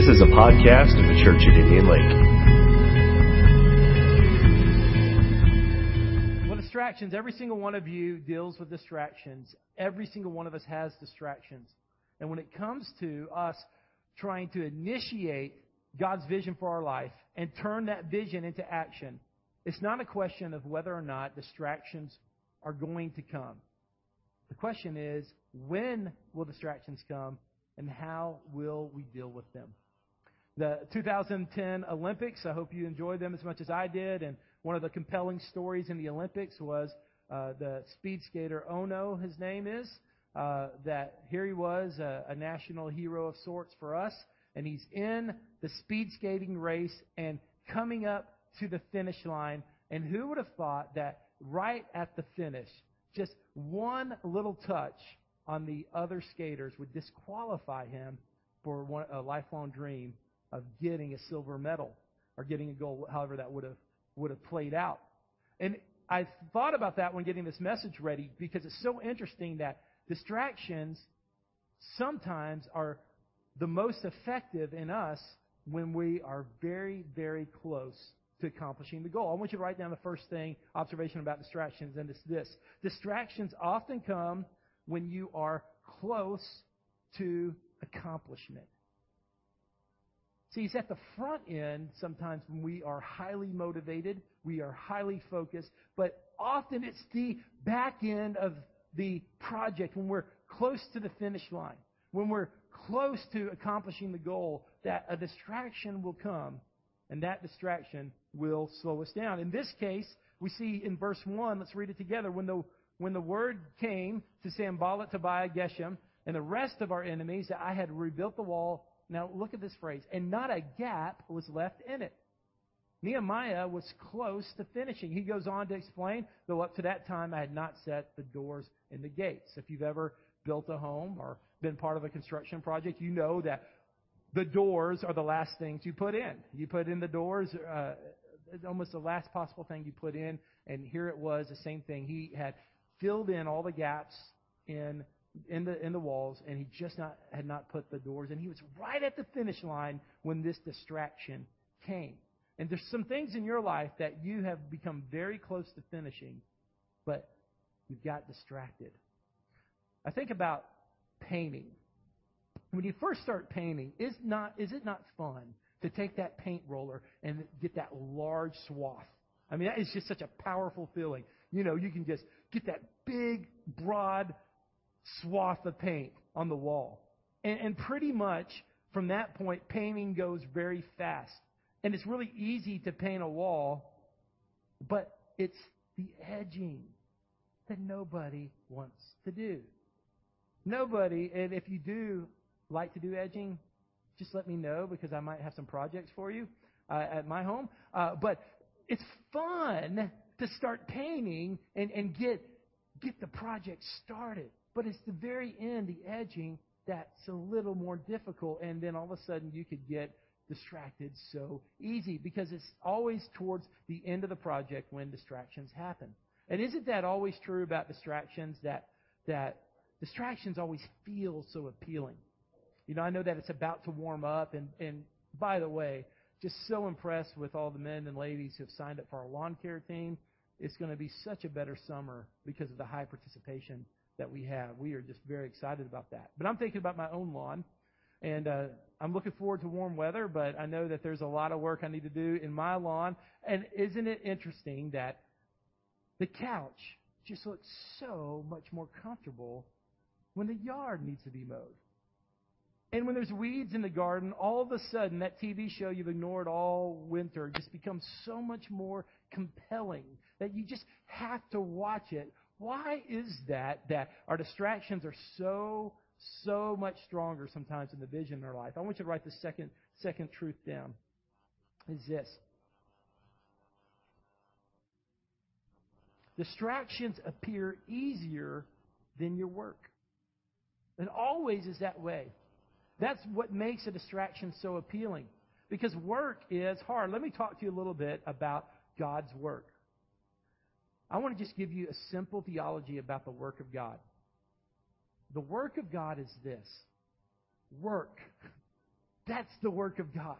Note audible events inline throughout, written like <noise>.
This is a podcast of the Church at Indian Lake. Well, distractions, every single one of you deals with distractions. Every single one of us has distractions. And when it comes to us trying to initiate God's vision for our life and turn that vision into action, it's not a question of whether or not distractions are going to come. The question is, when will distractions come and how will we deal with them? The 2010 Olympics, I hope you enjoyed them as much as I did. And one of the compelling stories in the Olympics was uh, the speed skater Ohno, his name is, uh, that here he was, a, a national hero of sorts for us. And he's in the speed skating race and coming up to the finish line. And who would have thought that right at the finish, just one little touch on the other skaters would disqualify him for one, a lifelong dream of getting a silver medal or getting a gold, however that would have would have played out. And I thought about that when getting this message ready because it's so interesting that distractions sometimes are the most effective in us when we are very, very close to accomplishing the goal. I want you to write down the first thing, observation about distractions, and it's this. Distractions often come when you are close to accomplishment. See, it's at the front end sometimes when we are highly motivated, we are highly focused, but often it's the back end of the project when we're close to the finish line, when we're close to accomplishing the goal, that a distraction will come, and that distraction will slow us down. In this case, we see in verse 1, let's read it together. When the, when the word came to Sanballat, Tobiah, Geshem, and the rest of our enemies that I had rebuilt the wall now look at this phrase. And not a gap was left in it. Nehemiah was close to finishing. He goes on to explain, though up to that time I had not set the doors and the gates. If you've ever built a home or been part of a construction project, you know that the doors are the last things you put in. You put in the doors, uh, almost the last possible thing you put in, and here it was, the same thing. He had filled in all the gaps in in the in the walls, and he just not had not put the doors. And he was right at the finish line when this distraction came. And there's some things in your life that you have become very close to finishing, but you've got distracted. I think about painting. When you first start painting, is not is it not fun to take that paint roller and get that large swath? I mean, that is just such a powerful feeling. You know, you can just get that big, broad swath of paint on the wall. And, and pretty much from that point, painting goes very fast. And it's really easy to paint a wall, but it's the edging that nobody wants to do. Nobody, and if you do like to do edging, just let me know because I might have some projects for you uh, at my home. Uh, but it's fun to start painting and, and get get the project started. But it's the very end, the edging, that's a little more difficult. And then all of a sudden you could get distracted so easy because it's always towards the end of the project when distractions happen. And isn't that always true about distractions that, that distractions always feel so appealing? You know, I know that it's about to warm up and, and by the way, just so impressed with all the men and ladies who have signed up for our lawn care team. It's going to be such a better summer because of the high participation that we have. We are just very excited about that. But I'm thinking about my own lawn, and uh, I'm looking forward to warm weather, but I know that there's a lot of work I need to do in my lawn. And isn't it interesting that the couch just looks so much more comfortable when the yard needs to be mowed? And when there's weeds in the garden, all of a sudden that TV show you've ignored all winter just becomes so much more compelling that you just have to watch it why is that that our distractions are so so much stronger sometimes than the vision in our life? I want you to write the second second truth down. Is this. Distractions appear easier than your work. And always is that way. That's what makes a distraction so appealing. Because work is hard. Let me talk to you a little bit about God's work. I want to just give you a simple theology about the work of God. The work of God is this work. <laughs> That's the work of God.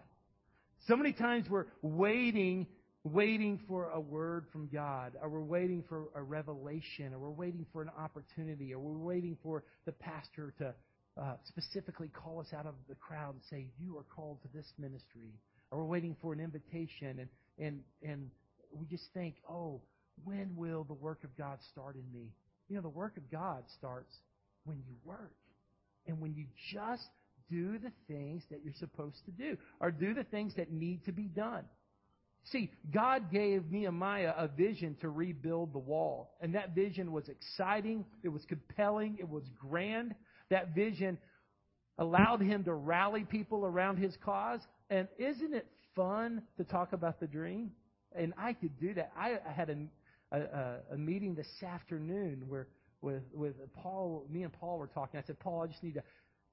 So many times we're waiting, waiting for a word from God, or we're waiting for a revelation, or we're waiting for an opportunity, or we're waiting for the pastor to uh, specifically call us out of the crowd and say, You are called to this ministry. Or we're waiting for an invitation, and, and, and we just think, Oh, when will the work of God start in me? You know, the work of God starts when you work and when you just do the things that you're supposed to do or do the things that need to be done. See, God gave Nehemiah a vision to rebuild the wall. And that vision was exciting. It was compelling. It was grand. That vision allowed him to rally people around his cause. And isn't it fun to talk about the dream? And I could do that. I had a, a, a meeting this afternoon where with with Paul, me and Paul were talking. I said, Paul, I just need to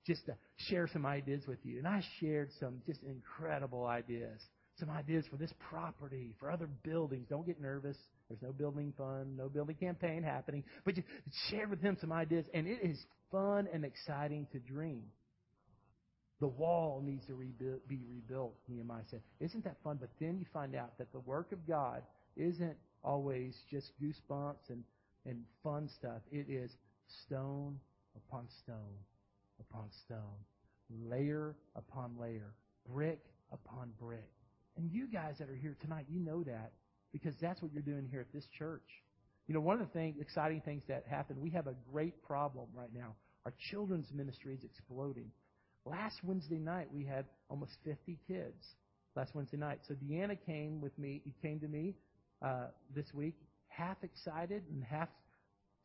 just to share some ideas with you. And I shared some just incredible ideas. Some ideas for this property, for other buildings. Don't get nervous. There's no building fund, no building campaign happening. But share with him some ideas. And it is fun and exciting to dream. The wall needs to be rebuilt, Nehemiah said. Isn't that fun? But then you find out that the work of God isn't always just goosebumps and and fun stuff. It is stone upon stone upon stone, layer upon layer, brick upon brick. And you guys that are here tonight, you know that because that's what you're doing here at this church. You know, one of the things, exciting things that happened, we have a great problem right now. Our children's ministry is exploding. Last Wednesday night, we had almost 50 kids. Last Wednesday night. So Deanna came with me, he came to me uh, this week half excited and half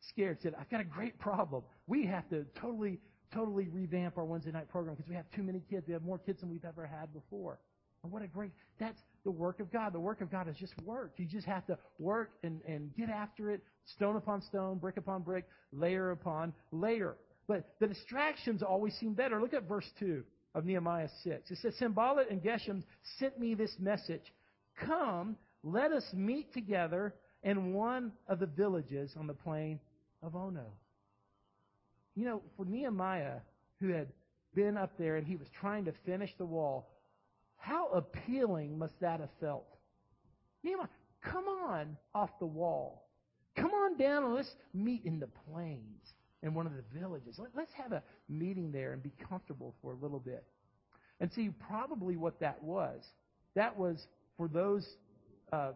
scared. Said, I've got a great problem. We have to totally, totally revamp our Wednesday night program because we have too many kids. We have more kids than we've ever had before. And what a great, that's the work of God. The work of God is just work. You just have to work and, and get after it, stone upon stone, brick upon brick, layer upon layer. But the distractions always seem better. Look at verse 2 of Nehemiah 6. It says, Sanballat and Geshem sent me this message. Come, let us meet together in one of the villages on the plain of Ono. You know, for Nehemiah, who had been up there and he was trying to finish the wall, how appealing must that have felt? Nehemiah, come on off the wall. Come on down and let's meet in the plains in one of the villages. Let, us have a meeting there and be comfortable for a little bit. And see, probably what that was, that was for those uh,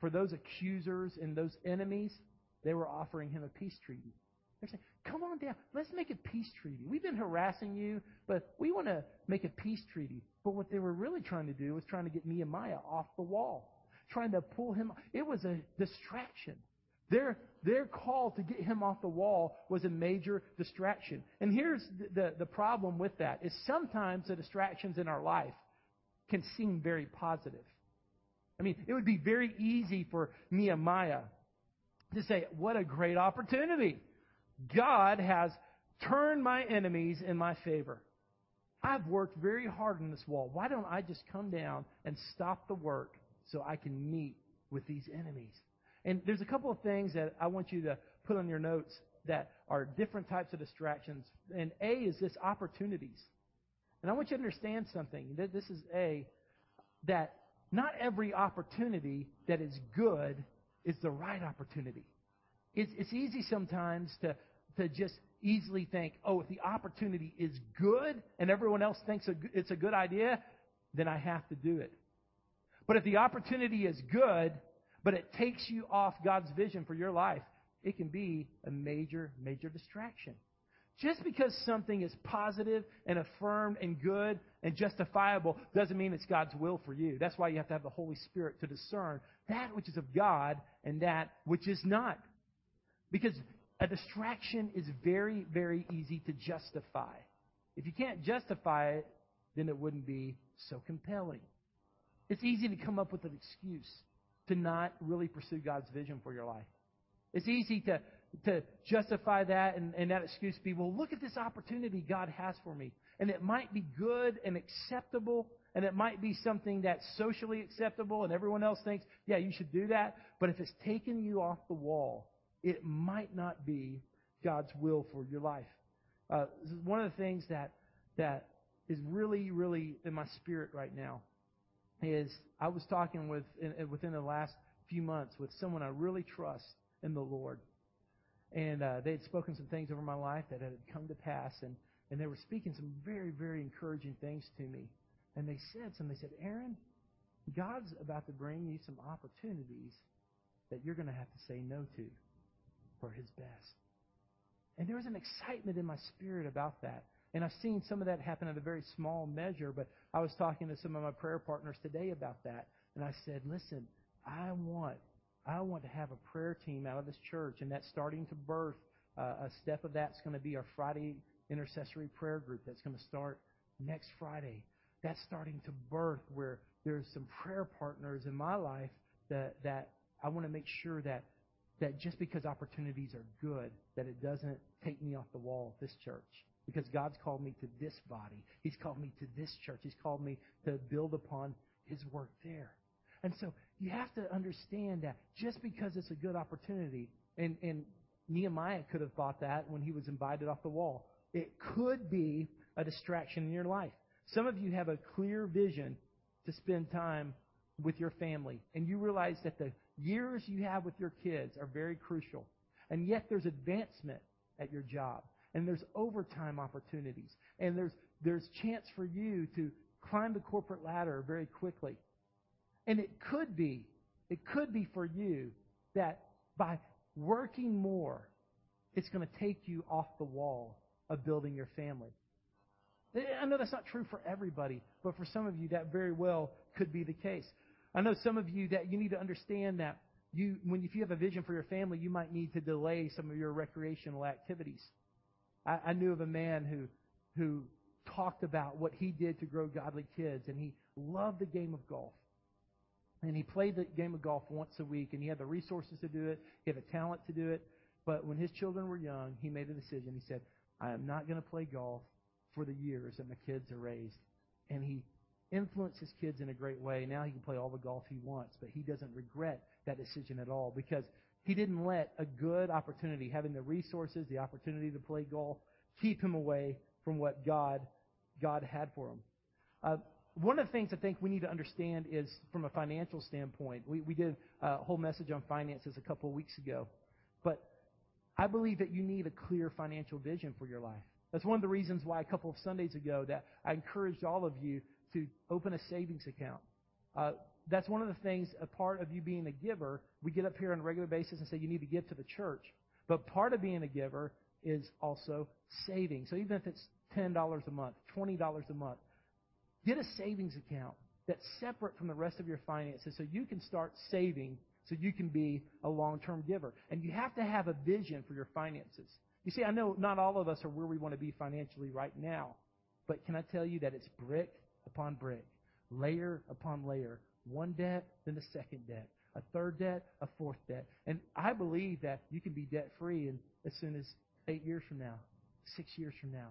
for those accusers and those enemies, they were offering him a peace treaty. They're saying, come on down. Let's make a peace treaty. We've been harassing you, but we want to make a peace treaty. But what they were really trying to do was trying to get Nehemiah off the wall, trying to pull him. It was a distraction. Their, their call to get him off the wall was a major distraction. And here's the, the, the problem with that is sometimes the distractions in our life can seem very positive. I mean, it would be very easy for Nehemiah to say, What a great opportunity! God has turned my enemies in my favor. I've worked very hard on this wall. Why don't I just come down and stop the work so I can meet with these enemies? And there's a couple of things that I want you to put on your notes that are different types of distractions. And A is this opportunities. And I want you to understand something. This is A, that not every opportunity that is good is the right opportunity. It's, it's easy sometimes to, to just easily think, oh, if the opportunity is good and everyone else thinks it's a good idea, then I have to do it. But if the opportunity is good, but it takes you off God's vision for your life, it can be a major, major distraction. Just because something is positive and affirmed and good and justifiable doesn't mean it's God's will for you. That's why you have to have the Holy Spirit to discern that which is of God and that which is not. Because a distraction is very, very easy to justify. If you can't justify it, then it wouldn't be so compelling. It's easy to come up with an excuse to not really pursue God's vision for your life. It's easy to to justify that and, and that excuse be, well, look at this opportunity God has for me. And it might be good and acceptable, and it might be something that's socially acceptable, and everyone else thinks, yeah, you should do that. But if it's taking you off the wall, it might not be God's will for your life. Uh, one of the things that that is really, really in my spirit right now is I was talking with in, within the last few months with someone I really trust in the Lord, and uh, they had spoken some things over my life that had come to pass, and and they were speaking some very, very encouraging things to me. And they said something. They said, Aaron, God's about to bring you some opportunities that you're going to have to say no to for His best. And there was an excitement in my spirit about that. And I've seen some of that happen in a very small measure, but I was talking to some of my prayer partners today about that. And I said, listen, I want, I want to have a prayer team out of this church, and that's starting to birth. Uh, a step of that's going to be our Friday intercessory prayer group that's going to start next Friday. That's starting to birth where there's some prayer partners in my life that, that I want to make sure that, that just because opportunities are good, that it doesn't take me off the wall of this church. Because God's called me to this body. He's called me to this church. He's called me to build upon His work there. And so you have to understand that just because it's a good opportunity, and, and Nehemiah could have thought that when he was invited off the wall. It could be a distraction in your life. Some of you have a clear vision to spend time with your family, and you realize that the years you have with your kids are very crucial. And yet there's advancement at your job, and there's overtime opportunities, and there's there's chance for you to climb the corporate ladder very quickly. And it could be, it could be for you that by working more, it's going to take you off the wall of building your family. I know that's not true for everybody, but for some of you, that very well could be the case. I know some of you that you need to understand that you, when if you have a vision for your family, you might need to delay some of your recreational activities. I, I knew of a man who who talked about what he did to grow godly kids, and he loved the game of golf. And he played the game of golf once a week, and he had the resources to do it, he had the talent to do it. But when his children were young, he made a decision. He said, I am not going to play golf for the years that my kids are raised. And he influenced his kids in a great way. Now he can play all the golf he wants, but he doesn't regret that decision at all because he didn't let a good opportunity, having the resources, the opportunity to play golf, keep him away from what God God had for him. Uh, one of the things I think we need to understand is from a financial standpoint. We, we did a whole message on finances a couple of weeks ago. But I believe that you need a clear financial vision for your life. That's one of the reasons why a couple of Sundays ago that I encouraged all of you to open a savings account. Uh, that's one of the things, a part of you being a giver, we get up here on a regular basis and say you need to give to the church. But part of being a giver is also saving. So even if it's $10 a month, $20 a month, get a savings account that's separate from the rest of your finances so you can start saving so you can be a long-term giver. And you have to have a vision for your finances. You see, I know not all of us are where we want to be financially right now, but can I tell you that it's brick upon brick, layer upon layer, one debt, then the second debt, a third debt, a fourth debt. And I believe that you can be debt free as soon as eight years from now, six years from now,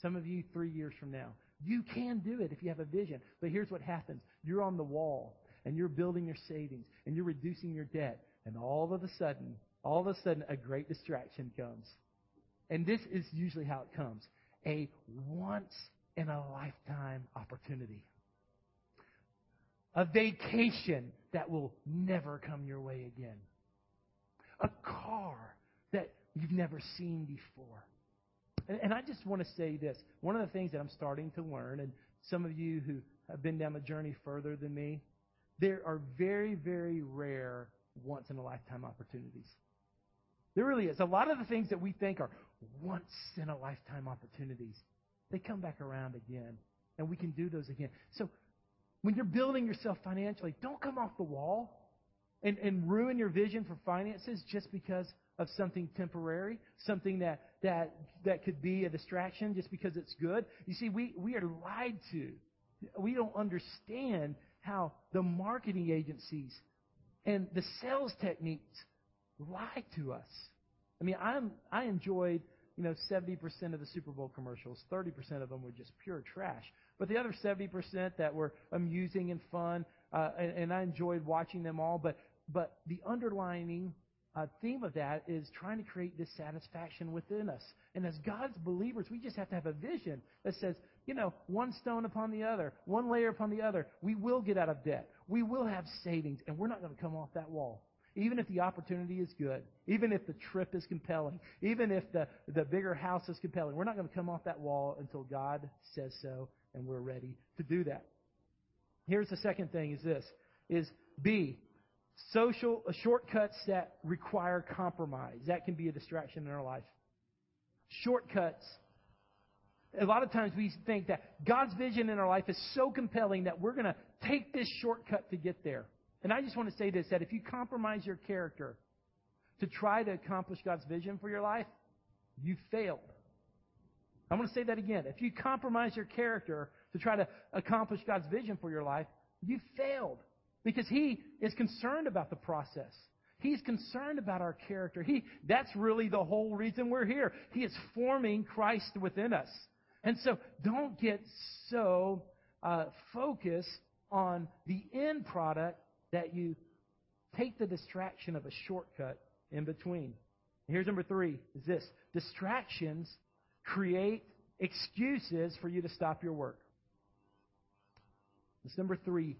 some of you three years from now. You can do it if you have a vision. But here's what happens. You're on the wall and you're building your savings and you're reducing your debt. And all of a sudden, all of a sudden, a great distraction comes. And this is usually how it comes. A once in a lifetime opportunity. A vacation that will never come your way again. A car that you've never seen before. And, I just want to say this. One of the things that I'm starting to learn, and some of you who have been down the journey further than me, there are very, very rare once in a lifetime opportunities. There really is. A lot of the things that we think are once in a lifetime opportunities, they come back around again. And we can do those again. So when you're building yourself financially, don't come off the wall and, and ruin your vision for finances just because of something temporary, something that, that, that could be a distraction just because it's good. You see, we, we are lied to. We don't understand how the marketing agencies and the sales techniques lie to us. I mean, I'm, I enjoyed, you know, 70% of the Super Bowl commercials. 30% of them were just pure trash. But the other 70% that were amusing and fun, uh, and, and I enjoyed watching them all. But, but the underlining uh, theme of that is trying to create dissatisfaction within us. And as God's believers, we just have to have a vision that says, you know, one stone upon the other, one layer upon the other. We will get out of debt. We will have savings, and we're not going to come off that wall. Even if the opportunity is good, even if the trip is compelling, even if the, the bigger house is compelling, we're not going to come off that wall until God says so and we're ready to do that. Here's the second thing is this, is B, social uh, shortcuts that require compromise. That can be a distraction in our life. Shortcuts. A lot of times we think that God's vision in our life is so compelling that we're going to take this shortcut to get there. And I just want to say this that if you compromise your character to try to accomplish God's vision for your life, you failed. I'm going to say that again. If you compromise your character to try to accomplish God's vision for your life, you failed. Because He is concerned about the process. He's concerned about our character. He, that's really the whole reason we're here. He is forming Christ within us. And so don't get so uh, focused on the end product that you take the distraction of a shortcut in between. Here's number three is this. Distractions create excuses for you to stop your work. That's number three.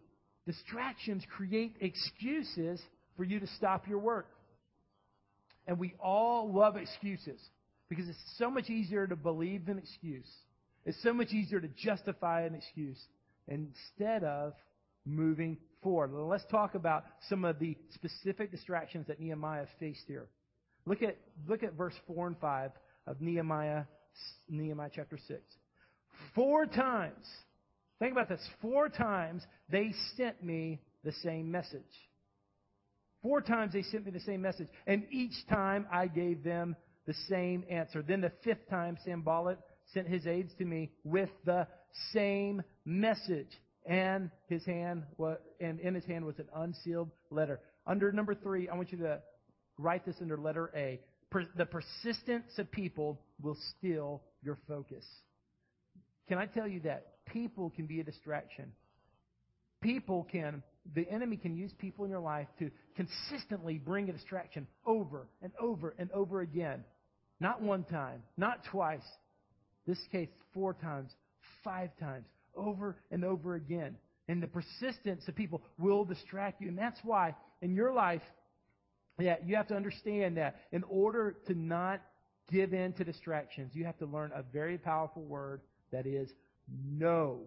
Distractions create excuses for you to stop your work. And we all love excuses because it's so much easier to believe an excuse. It's so much easier to justify an excuse instead of moving forward. Let's talk about some of the specific distractions that Nehemiah faced here. Look at, look at verse 4 and 5 of Nehemiah, Nehemiah chapter 6. Four times Think about this. Four times they sent me the same message. Four times they sent me the same message. And each time I gave them the same answer. Then the fifth time, Sam Sanballat sent his aides to me with the same message. And his hand was, and in his hand was an unsealed letter. Under number three, I want you to write this under letter A. Per, the persistence of people will steal your focus. Can I tell you that people can be a distraction. People can, the enemy can use people in your life to consistently bring a distraction over and over and over again. Not one time, not twice. This case, four times, five times, over and over again. And the persistence of people will distract you. And that's why in your life, yeah, you have to understand that in order to not give in to distractions, you have to learn a very powerful word that is no.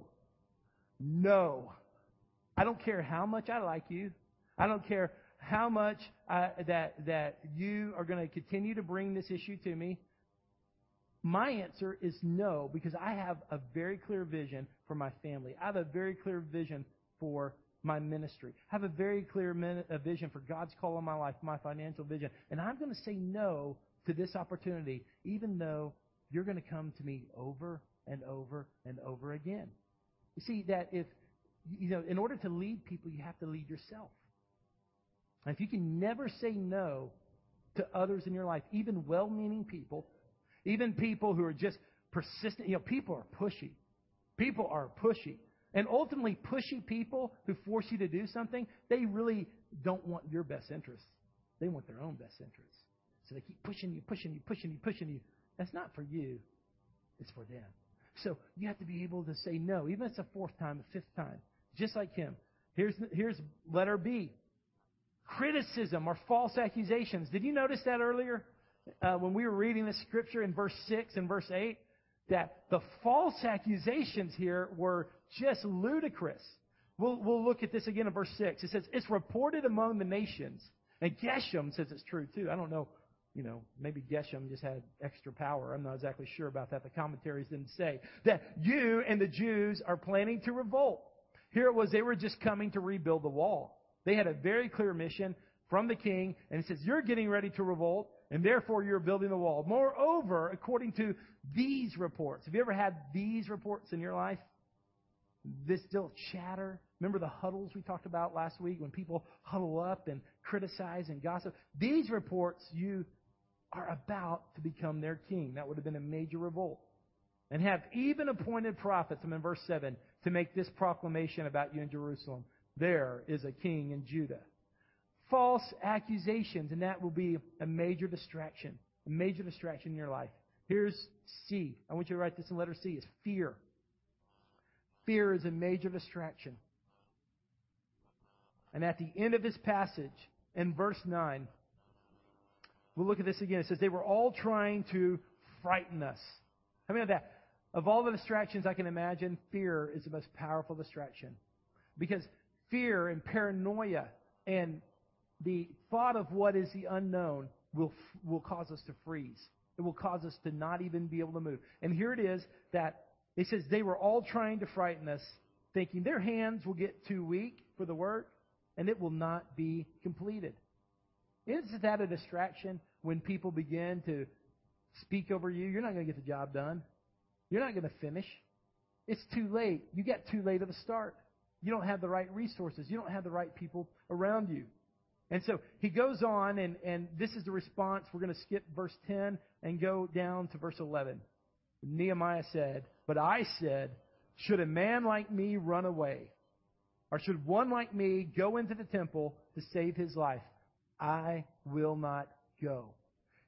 No. I don't care how much I like you. I don't care how much I, that, that you are going to continue to bring this issue to me. My answer is no, because I have a very clear vision for my family. I have a very clear vision for my ministry. I have a very clear min- a vision for God's call on my life, my financial vision. And I'm going to say no to this opportunity, even though you're going to come to me over and over and over again. You see that if you know, in order to lead people, you have to lead yourself. And if you can never say no to others in your life, even well-meaning people, even people who are just persistent, you know, people are pushy. People are pushy. And ultimately, pushy people who force you to do something, they really don't want your best interests. They want their own best interests. So they keep pushing you, pushing you, pushing you, pushing you. That's not for you. It's for them. So you have to be able to say no, even if it's a fourth time, a fifth time, just like him. Here's, here's letter B. Criticism or false accusations. Did you notice that earlier uh, when we were reading the scripture in verse 6 and verse 8? That the false accusations here were just ludicrous. We'll, we'll look at this again in verse 6. It says, It's reported among the nations. And Geshem says it's true too. I don't know you know, maybe Geshem just had extra power. I'm not exactly sure about that. The commentaries didn't say that you and the Jews are planning to revolt. Here it was, they were just coming to rebuild the wall. They had a very clear mission from the king, and it says, You're getting ready to revolt, and therefore you're building the wall. Moreover, according to these reports, have you ever had these reports in your life? This still chatter. Remember the huddles we talked about last week when people huddle up and criticize and gossip? These reports you are about to become their king. That would have been a major revolt. And have even appointed prophets, I'm in verse 7, to make this proclamation about you in Jerusalem. There is a king in Judah. false accusations, and that will be a major distraction. A major distraction in your life. Here's C. I want you to write this in letter C. It's fear. Fear is a major distraction. And at the end of this passage, in verse 9, we'll look at this again. It says, They were all trying to frighten us. How I mean, that of all the distractions I can imagine, fear is the most powerful distraction. Because fear and paranoia and the thought of what is the unknown will, will cause us to freeze. It will cause us to not even be able to move. And here it is that it says they were all trying to frighten us, thinking their hands will get too weak for the work and it will not be completed. Isn't that a distraction when people begin to speak over you? You're not going to get the job done. You're not going to finish. It's too late. You get too late of a start. You don't have the right resources. You don't have the right people around you. And so he goes on, and, and this is the response. We're going to skip verse 10 and go down to verse 11. Nehemiah said, But I said, Should a man like me run away? Or should one like me go into the temple to save his life? I will not go.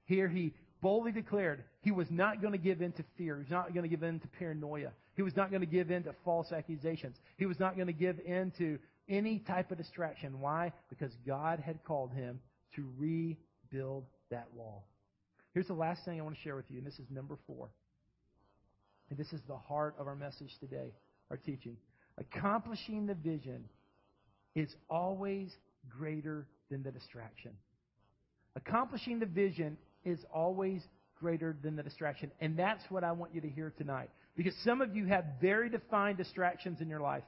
Here he boldly declared he was not going to give in to fear. He was not going to give in to paranoia. He was not going to give in to false accusations. He was not going to give in to any type of distraction. Why? Because God had called him to rebuild that wall. Here's the last thing I want to share with you, and this is number four. And this is the heart of our message today, our teaching. Accomplishing the vision is always greater than the distraction. Accomplishing the vision is always greater than the distraction. And that's what I want you to hear tonight. Because some of you have very defined distractions in your life.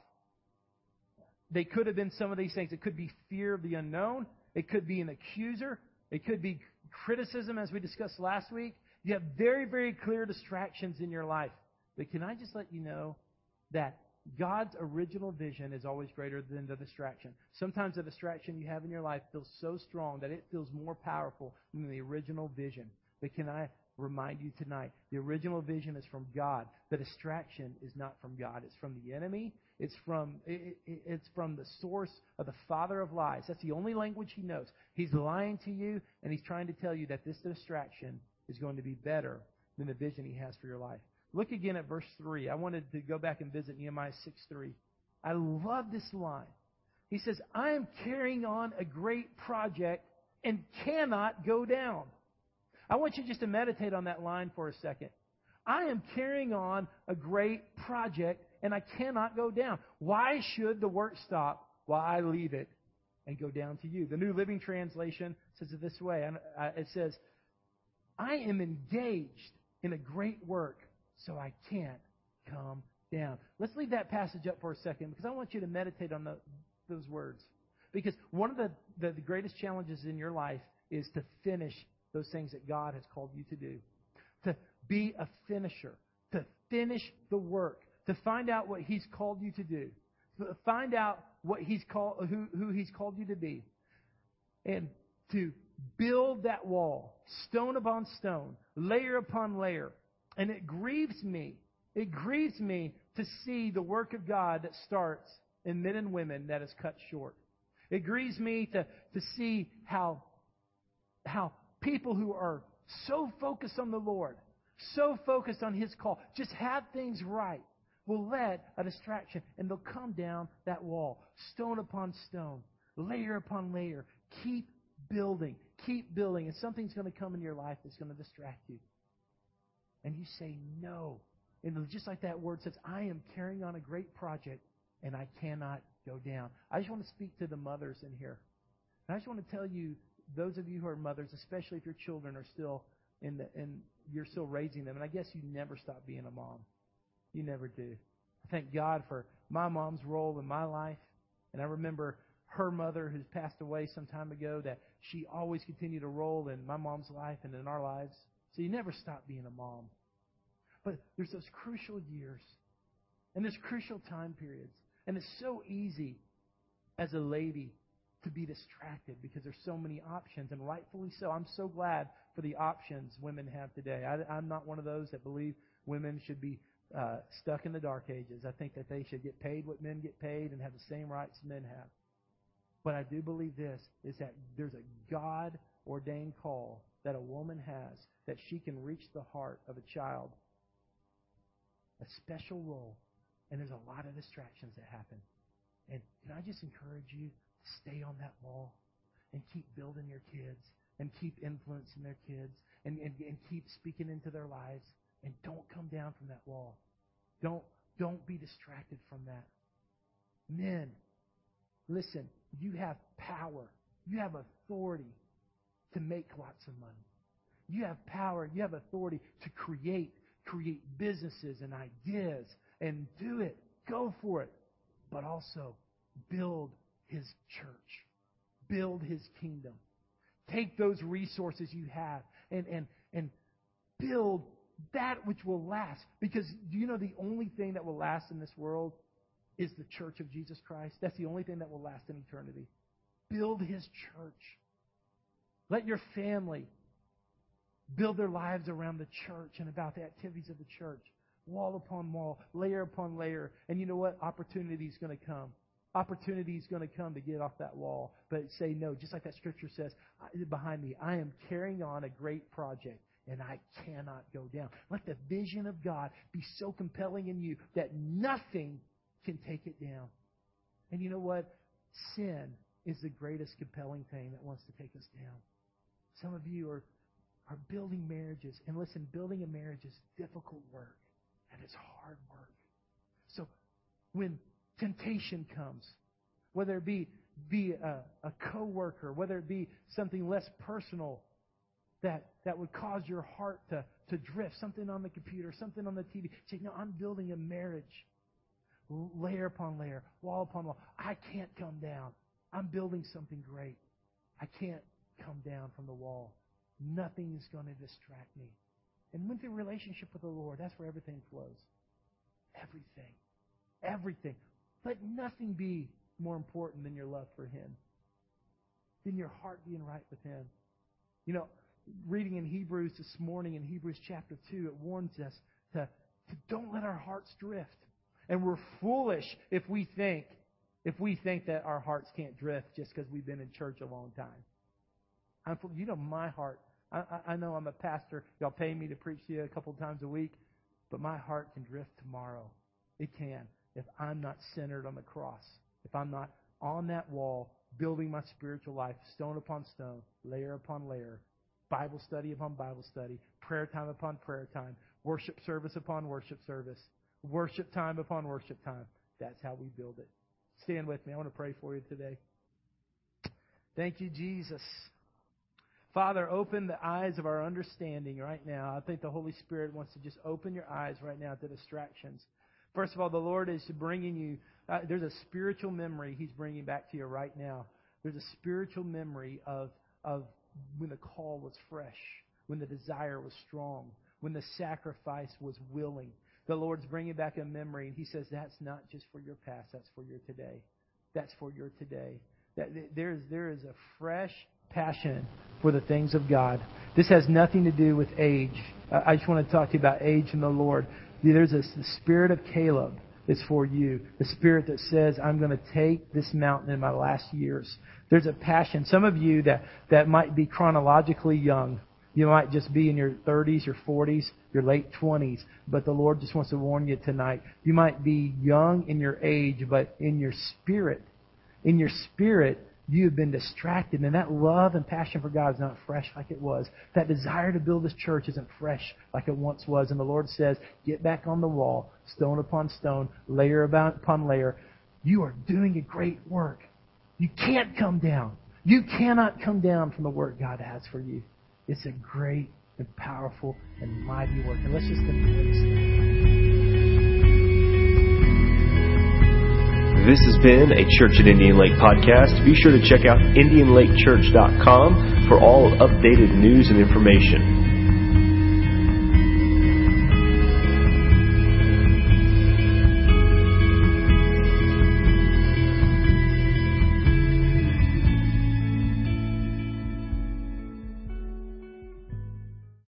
They could have been some of these things. It could be fear of the unknown. It could be an accuser. It could be criticism, as we discussed last week. You have very, very clear distractions in your life. But can I just let you know that God's original vision is always greater than the distraction. Sometimes the distraction you have in your life feels so strong that it feels more powerful than the original vision. But can I remind you tonight, the original vision is from God. The distraction is not from God. It's from the enemy. It's from, it, it, it's from the source of the father of lies. That's the only language he knows. He's lying to you, and he's trying to tell you that this distraction is going to be better than the vision he has for your life. Look again at verse 3. I wanted to go back and visit Nehemiah 6 3. I love this line. He says, I am carrying on a great project and cannot go down. I want you just to meditate on that line for a second. I am carrying on a great project and I cannot go down. Why should the work stop while I leave it and go down to you? The New Living Translation says it this way. Uh, it says, I am engaged in a great work so I can't come down. Let's leave that passage up for a second because I want you to meditate on the, those words. Because one of the, the, the greatest challenges in your life is to finish those things that God has called you to do. To be a finisher. To finish the work. To find out what He's called you to do. To find out what He's called, who, who He's called you to be. And to build that wall, stone upon stone, layer upon layer, and it grieves me. It grieves me to see the work of God that starts in men and women that is cut short. It grieves me to, to see how, how people who are so focused on the Lord, so focused on His call, just have things right, will let a distraction and they'll come down that wall, stone upon stone, layer upon layer. Keep building, keep building, and something's going to come in your life that's going to distract you and you say no. And just like that word says, I am carrying on a great project and I cannot go down. I just want to speak to the mothers in here. And I just want to tell you, those of you who are mothers, especially if your children are still in the, and you're still raising them, and I guess you never stop being a mom. You never do. I thank God for my mom's role in my life. And I remember her mother who's passed away some time ago that she always continued to roll in my mom's life and in our lives. So you never stop being a mom. But there's those crucial years and there's crucial time periods. And it's so easy as a lady to be distracted because there's so many options, and rightfully so. I'm so glad for the options women have today. I, am not one of those that believe women should be uh, stuck in the dark ages. I think that they should get paid what men get paid and have the same rights men have. But I do believe this is that there's a God ordained call that a woman has that she can reach the heart of a child. A special role. And there's a lot of distractions that happen. And can I just encourage you to stay on that wall and keep building your kids and keep influencing their kids and, and, and keep speaking into their lives and don't come down from that wall. Don't don't be distracted from that. Men, listen, you have power. You have authority to make lots of money. You have power, you have authority to create, create businesses and ideas and do it. Go for it. But also build his church. Build his kingdom. Take those resources you have and, and, and build that which will last. Because do you know the only thing that will last in this world is the church of Jesus Christ? That's the only thing that will last in eternity. Build his church. Let your family build their lives around the church and about the activities of the church. Wall upon wall, layer upon layer. And you know what? Opportunity is going to come. Opportunity is going to come to get off that wall. But say no, just like that scripture says behind me, I am carrying on a great project and I cannot go down. Let the vision of God be so compelling in you that nothing can take it down. And you know what? Sin is the greatest compelling thing that wants to take us down. Some of you are, are building marriages. And listen, building a marriage is difficult work, and it's hard work. So when temptation comes, whether it be, be a, a coworker, whether it be something less personal, that, that would cause your heart to, to drift, something on the computer, something on the TV. Say, no, I'm building a marriage. Layer upon layer, wall upon wall. I can't come down. I'm building something great. I can't come down from the wall. Nothing is going to distract me. And with the relationship with the Lord, that's where everything flows. Everything. Everything. Let nothing be more important than your love for Him, than your heart being right with Him. You know, reading in Hebrews this morning, in Hebrews chapter 2, it warns us to, to don't let our hearts drift. And we're foolish if we think if we think that our hearts can't drift just because we've been in church a long time. I'm, you know my heart. I, I know I'm a pastor. Y'all pay me to preach to you a couple times a week, but my heart can drift tomorrow. It can if I'm not centered on the cross. If I'm not on that wall, building my spiritual life, stone upon stone, layer upon layer, Bible study upon Bible study, prayer time upon prayer time, worship service upon worship service, worship time upon worship time. That's how we build it. Stand with me. I want to pray for you today. Thank you, Jesus. Father, open the eyes of our understanding right now. I think the Holy Spirit wants to just open your eyes right now to distractions. First of all, the Lord is bringing you, uh, there's a spiritual memory He's bringing back to you right now. There's a spiritual memory of, of when the call was fresh, when the desire was strong, when the sacrifice was willing. The Lord's bringing back a memory, and He says that's not just for your past, that's for your today. That's for your today. That there is there is a fresh passion for the things of God. This has nothing to do with age. Uh, I just want to talk to you about age in the Lord. There's a, the spirit of Caleb is for you. The spirit that says, I'm going to take this mountain in my last years. There's a passion. Some of you that, that might be chronologically young. You might just be in your 30s, your 40s, your late 20s, but the Lord just wants to warn you tonight. You might be young in your age, but in your spirit, in your spirit, you have been distracted, and that love and passion for God is not fresh like it was. That desire to build this church isn't fresh like it once was. And the Lord says, get back on the wall, stone upon stone, layer upon layer. You are doing a great work. You can't come down. You cannot come down from the work God has for you. It's a great and powerful and mighty work. And let's just embrace that. This has been a Church at Indian Lake podcast. Be sure to check out IndianLakeChurch.com for all updated news and information.